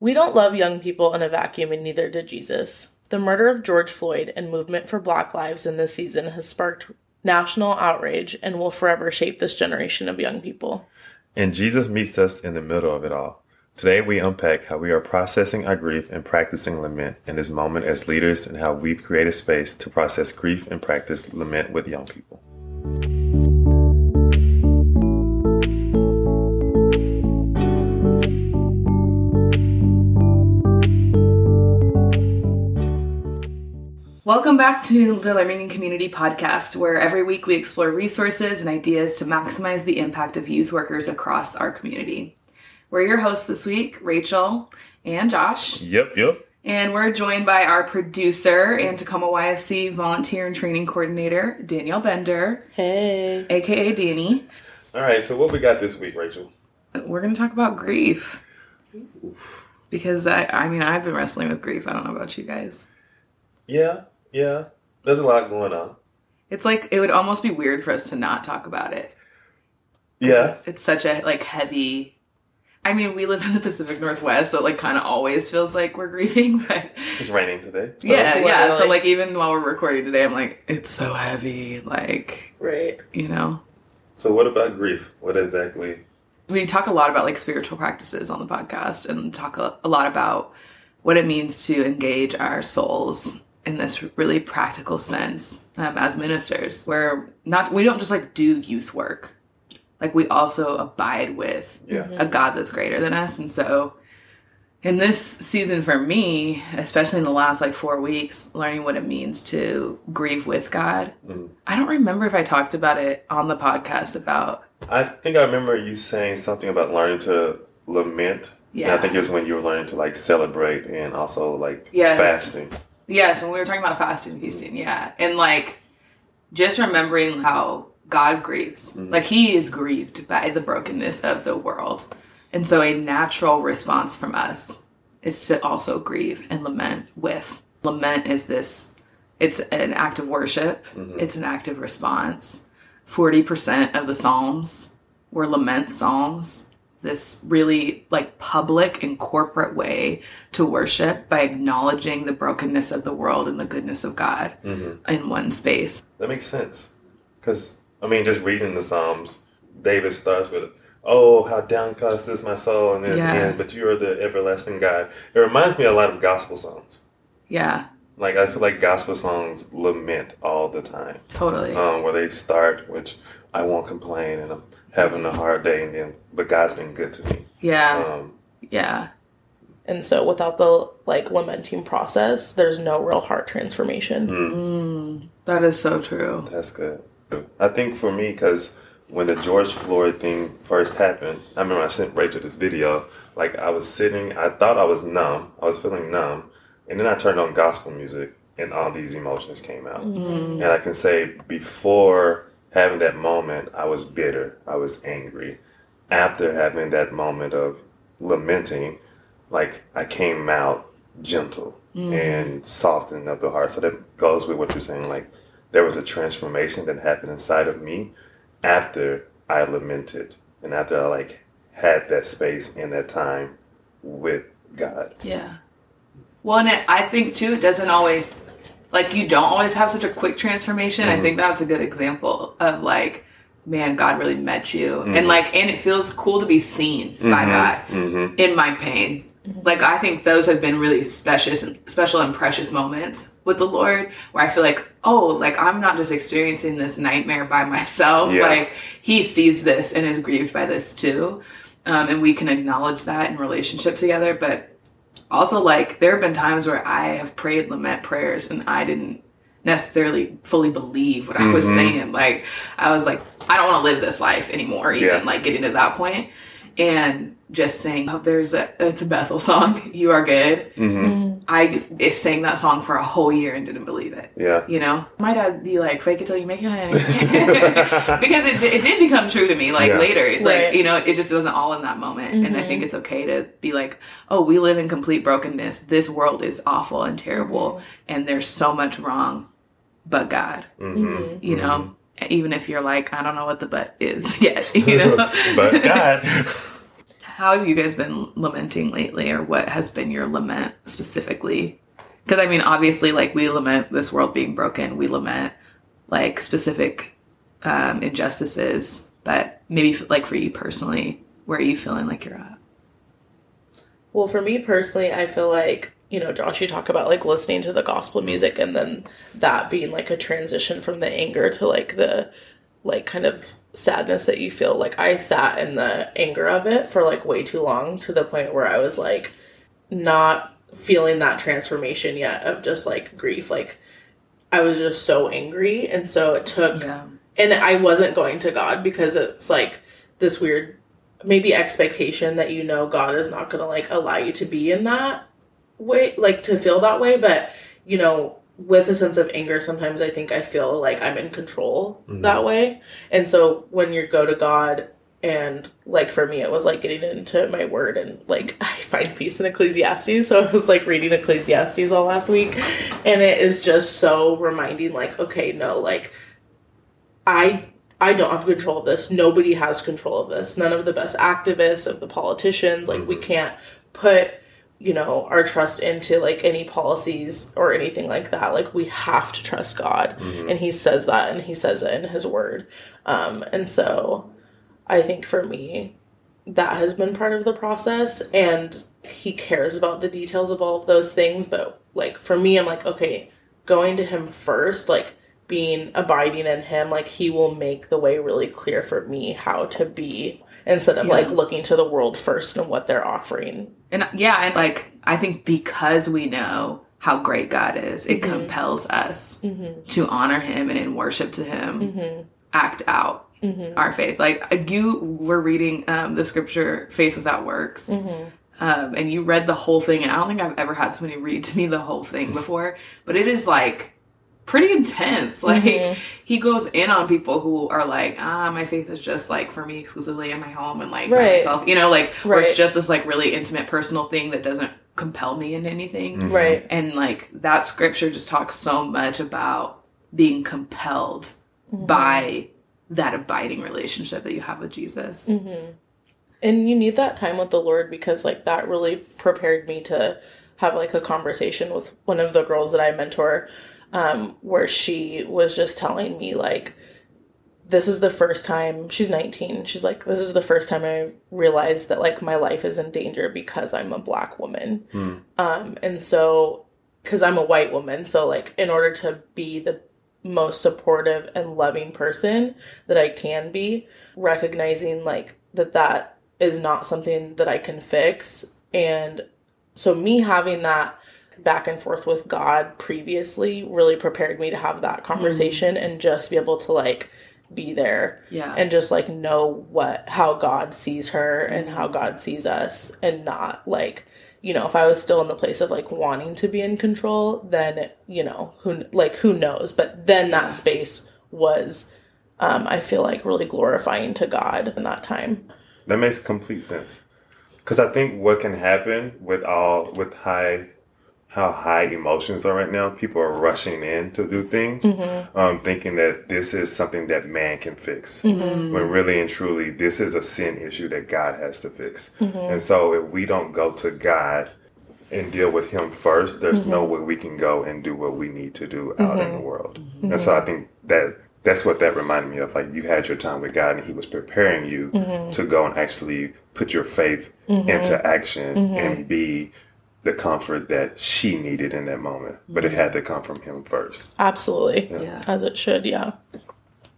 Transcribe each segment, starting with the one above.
We don't love young people in a vacuum, and neither did Jesus. The murder of George Floyd and movement for Black lives in this season has sparked national outrage and will forever shape this generation of young people. And Jesus meets us in the middle of it all. Today, we unpack how we are processing our grief and practicing lament in this moment as leaders and how we've created space to process grief and practice lament with young people. Welcome back to the Learning and Community Podcast, where every week we explore resources and ideas to maximize the impact of youth workers across our community. We're your hosts this week, Rachel and Josh. Yep, yep. And we're joined by our producer and Tacoma YFC volunteer and training coordinator, Danielle Bender, Hey. aka Danny. All right, so what we got this week, Rachel? We're going to talk about grief. Because I, I mean, I've been wrestling with grief. I don't know about you guys. Yeah, yeah. There's a lot going on. It's like it would almost be weird for us to not talk about it. Yeah. It's such a like heavy. I mean, we live in the Pacific Northwest, so it like kind of always feels like we're grieving. But It's raining today. so- yeah, yeah. So like even while we're recording today, I'm like, it's so heavy. Like Right. you know, So what about grief? What exactly? we talk a lot about like spiritual practices on the podcast, and talk a, a lot about what it means to engage our souls in this really practical sense um, as ministers. Where not we don't just like do youth work, like we also abide with Yeah. a God that's greater than us. And so, in this season for me, especially in the last like four weeks, learning what it means to grieve with God. I don't remember if I talked about it on the podcast about, I think I remember you saying something about learning to lament. And Yeah. I think it was when you were learning to like celebrate and also like Yes. fasting. Yes, when we were talking about fasting and feasting, yeah. And like just remembering how God grieves. Mm-hmm. Like he is grieved by the brokenness of the world. And so a natural response from us is to also grieve and lament with. Lament is this it's an act of worship. Mm-hmm. It's an active response. 40% of the psalms were lament psalms. This really like public and corporate way to worship by acknowledging the brokenness of the world and the goodness of God in one space. That makes sense. Because, I mean, just reading the Psalms, David starts with, Oh, how downcast is my soul, and then Yeah. yeah. but you are the everlasting God. It reminds me a lot of gospel songs. Yeah, Like, I feel like gospel songs lament all the time. totally. Um, where they start, which I won't complain, and I'm having a hard day, and then, but God's been good to me. yeah, Um, yeah. And so without the like lamenting process, there's no real heart transformation. Hmm. Mm. That is so true. That's good. I think for me, because when the George Floyd thing first happened, I remember I sent Rachel this video. Like I was sitting, I thought I was numb. I was feeling numb, and then I turned on gospel music, and all these emotions came out. Mm. And I can say before having that moment, I was bitter. I was angry. After having that moment of lamenting, like I came out gentle mm-hmm. and softened of the heart. So that goes with what you're saying. Like there was a transformation that happened inside of me after I lamented and after I like had that space and that time with God. Yeah. Well, and it, I think too, it doesn't always, like, you don't always have such a quick transformation. I mm-hmm. think that's a good example of, like, man, God really met you. And, mm-hmm. like, and it feels cool to be seen by mm-hmm. God mm-hmm. in my pain. Like, I think those have been really special, special and precious moments with the Lord where I feel like, oh, like, I'm not just experiencing this nightmare by myself. Yeah. Like, He sees this and is grieved by this too. Um, and we can acknowledge that in relationship together. But also like there have been times where I have prayed lament prayers and I didn't necessarily fully believe what I was mm-hmm. saying. Like I was like, I don't want to live this life anymore, even Yeah. like getting to that. And just saying, oh, there's a it's a Bethel song, You Are Good. I I sang that song for a whole year and didn't believe it. Yeah. You know, my dad be like, "Fake it till you make it," because it, it did become true to me. Like Yeah. later, like Right. you know, it just wasn't all in that moment. And I think mm-hmm. it's okay to be like, "Oh, we live in complete brokenness. This world is awful and terrible, mm-hmm. and there's so much wrong, but God." Mm-hmm. You know, mm-hmm. even if you're like, I don't know what the but is yet. You know, but God. How have you guys been lamenting lately, or what has been your lament specifically? Because I mean, obviously, like we lament this world being broken, we lament like specific um, injustices, but maybe like for you personally, where are you feeling like you're at? Well, for me personally, I feel like, you know, Josh, you talk about like listening to the gospel music and then that being like a transition from the anger to like the like kind of sadness that you feel. Like I sat in the anger of it for like way too long to the point where I was like not feeling that transformation yet of just like grief. Like I was just so angry. And so it took, Yeah. and I wasn't going to God because it's like this weird maybe expectation that you know God is not going to like allow you to be in that way, like to feel that way. But, you know, with a sense of anger, sometimes I think I feel like I'm in control mm-hmm. that way. And so when you go to God, and like for me, it was like getting into my word and like I find peace in Ecclesiastes. So I was like reading Ecclesiastes all last week, and it is just so reminding like, okay, no, like I I don't have control of this. Nobody has control of this. None of the best activists, of the politicians, like we mm-hmm. can't put, you know, our trust into like any policies or anything like that. Like we have to trust God. And he says that and he says it in his word. Um and so I think for me that has been part of the process and he cares about the details of all of those things, but like for me I'm like okay, going to him first, like being abiding in him like he will make the way really clear for me how to be instead of like looking to the world first and what they're offering. And yeah, and like I think because we know how great God is, it mm-hmm. compels us mm-hmm. to honor Him and in worship to Him, mm-hmm. act out our faith. Like uh, you were reading um, the scripture "Faith without works," um, and you read the whole thing. And I don't think I've ever had somebody read to me the whole thing before, but it is like pretty intense. Like mm-hmm. he goes in on people who are like, ah, my faith is just like for me exclusively in my home and like by Right. myself, you know, like or Right. it's just this like really intimate personal thing that doesn't compel me into anything. Mm-hmm. right And like that scripture just talks so much about being compelled mm-hmm. by that abiding relationship that you have with Jesus. and you need that time with the lord because like that really prepared me to have like a conversation with one of the girls that i mentor um where she was just telling me like this is the first time she's 19 she's like this is the first time i realized that like my life is in danger because i'm a black woman. Um and so because i'm a white woman so like in order to be the most supportive and loving person that i can be recognizing like that that is not something that i can fix. And so me having that back and forth with god previously really prepared me to have that conversation and just be able to like be there Yeah. and just like know what how God sees her and how God sees us and not like you know if I was still in the place of like wanting to be in control then you know who like who knows? But then that space was um I feel like really glorifying to God in that time. That makes complete sense. Because I think what can happen with all with high, how high emotions are right now, people are rushing in to do things, mm-hmm. um, thinking that this is something that man can fix. Mm-hmm. When really and truly, this is a sin issue that God has to fix. Mm-hmm. And so, if we don't go to God and deal with Him first, there's no way we can go and do what we need to do out in the world. And so, I think that that's what that reminded me of. Like you had your time with God, and He was preparing you to go and actually put your faith into action and be the comfort that she needed in that moment. But it had to come from Him first. absolutely Yeah. as it should yeah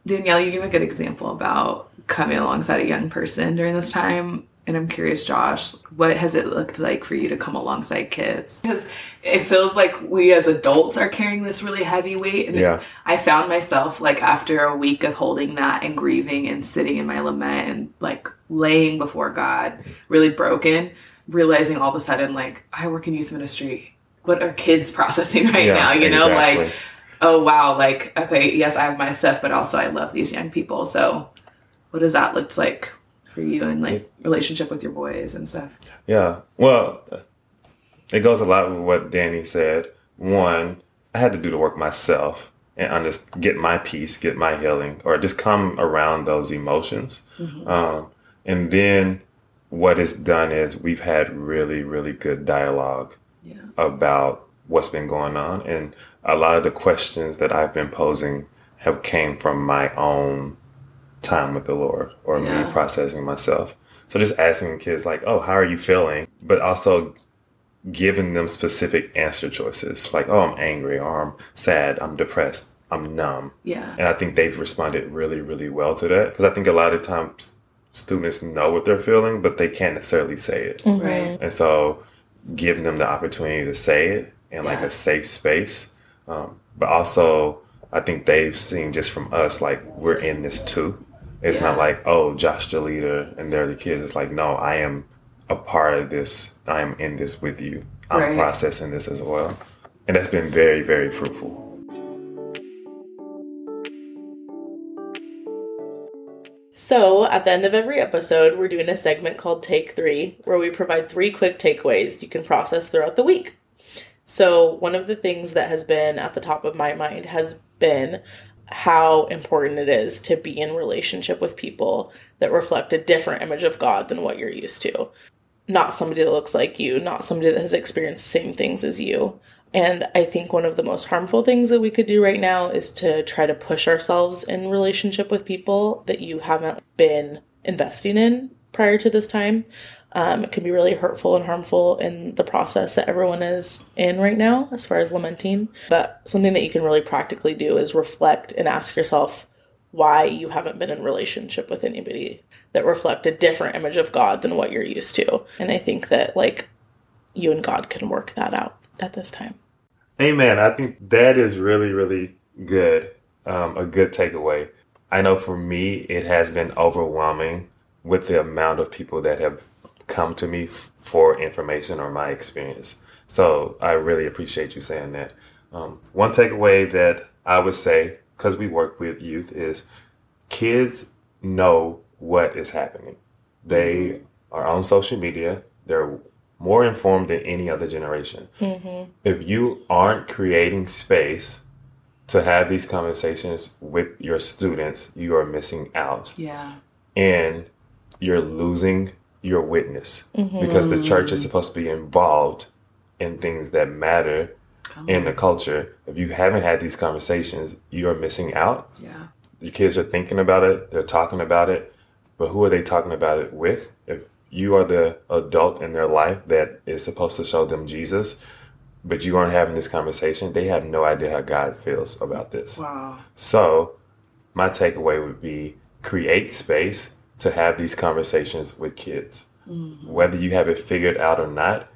Danielle, you gave a good example about coming alongside a young person during this time. And I'm curious, Josh, what has it looked like for you to come alongside kids? Because it feels like we as adults are carrying this really heavy weight. And Yeah. I found myself like after a week of holding that and grieving and sitting in my lament and like laying before God, really broken, realizing all of a sudden, like, I work in youth ministry. What are kids processing right Yeah, now? You know, exactly. like, oh wow, like okay, yes, I have my stuff, but also I love these young people. So, what does that look like for you and like relationship with your boys and stuff? Yeah. Well, it goes a lot with what Danny said. One, I had to do the work myself and under, get my peace, get my healing, or just come around those emotions. Um, and then what it's done is we've had really, really good dialogue Yeah. about what's been going on. And a lot of the questions that I've been posing have came from my own time with the Lord or Yeah. me processing myself. So just asking kids like, oh, how are you feeling? But also giving them specific answer choices like, oh, I'm angry or I'm sad, I'm depressed, I'm numb. Yeah. And I think they've responded really, really well to that. Because I think a lot of times students know what they're feeling, but they can't necessarily say it. Right. And so giving them the opportunity to say it in like Yeah. a safe space. Um, but also, I think they've seen just from us, like, we're in this too. It's not like, oh, Josh the leader and they're the kids. It's like, no, I am a part of this. I am in this with you. I'm Right. processing this as well. And that's been very, very fruitful. So, at the end of every episode, we're doing a segment called Take Three, where we provide three quick takeaways you can process throughout the week. So, one of the things that has been at the top of my mind has been how important it is to be in relationship with people that reflect a different image of God than what you're used to. Not somebody that looks like you, not somebody that has experienced the same things as you. And I think one of the most harmful things that we could do right now is to try to push ourselves in relationship with people that you haven't been investing in prior to this time. Um, it can be really hurtful and harmful in the process that everyone is in right now, as far as lamenting. But something that you can really practically do is reflect and ask yourself why you haven't been in relationship with anybody that reflect a different image of God than what you're used to. And I think that like you and God can work that out at this time. Amen. I think that is really, really good. Um, a good takeaway. I know for me, it has been overwhelming with the amount of people that have come to me f- for information or my experience. So I really appreciate you saying that. Um, one takeaway that I would say, because we work with youth, is kids know what is happening. They are on social media. They're more informed than any other generation. Mm-hmm. If you aren't creating space to have these conversations with your students, you are missing out Yeah. and you're losing your witness mm-hmm. because the church is mm-hmm. supposed to be involved in things that matter in the culture. If you haven't had these conversations, you are missing out Yeah. your kids are thinking about it, they're talking about it, but who are they talking about it with? If you are the adult in their life that is supposed to show them Jesus, but you aren't having this conversation, they have no idea how God feels about this. Wow. So, my takeaway would be create space to have these conversations with kids. Mm-hmm. Whether you have it figured out or not,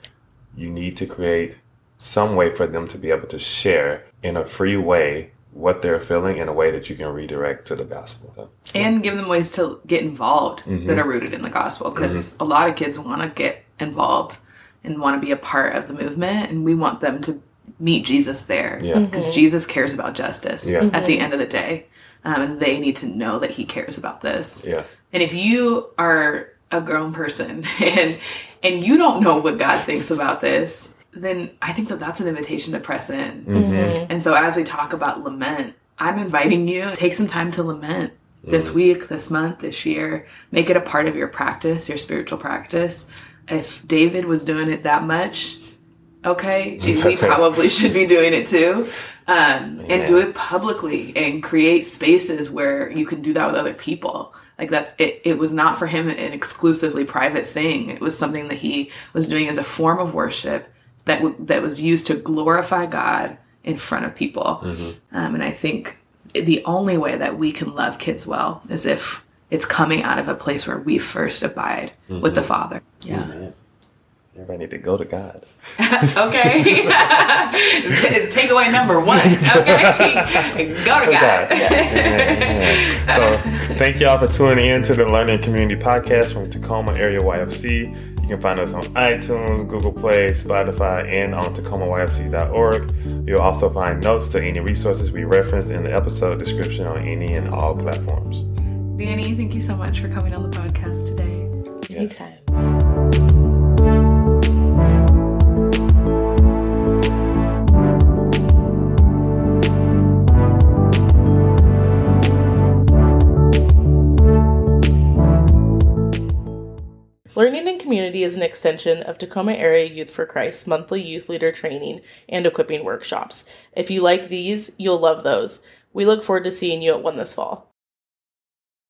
you need to create some way for them to be able to share in a free way what they're feeling in a way that you can redirect to the gospel. So, and give them ways to get involved Mm-hmm. that are rooted in the gospel because a lot of kids want to get involved and want to be a part of the movement and we want them to meet jesus there Yeah. because jesus cares about justice Yeah. at the end of the day um, and they need to know that he cares about this yeah. and if you are a grown person and and you don't know what god thinks about this then i think that that's an invitation to press in mm-hmm. Mm-hmm. and so as we talk about lament, I'm inviting you take some time to lament this mm. week, this month, this year. Make it a part of your practice, your spiritual practice. If David was doing it that much, okay, we probably should be doing it too. Um, and do it publicly and create spaces where you can do that with other people. Like that, it, it was not for him an exclusively private thing. It was something that he was doing as a form of worship that w- that was used to glorify God in front of people. Um, and I think the only way that we can love kids well is if it's coming out of a place where we first abide with the Father. Yeah. Everybody need to go to God. Okay. Takeaway number one. Okay. Go to God. Amen. So, thank y'all for tuning in to the Learning Community Podcast from Tacoma Area YFC. You can find us on iTunes, Google Play, Spotify, and on tacomayfc.org. You'll also find notes to any resources we referenced in the episode description on any and all platforms. Danny, thank you so much for coming on the podcast today. Yes. Anytime. Is an extension of Tacoma Area Youth for Christ monthly youth leader training and equipping workshops. If you like these, you'll love those. We look forward to seeing you at one this fall.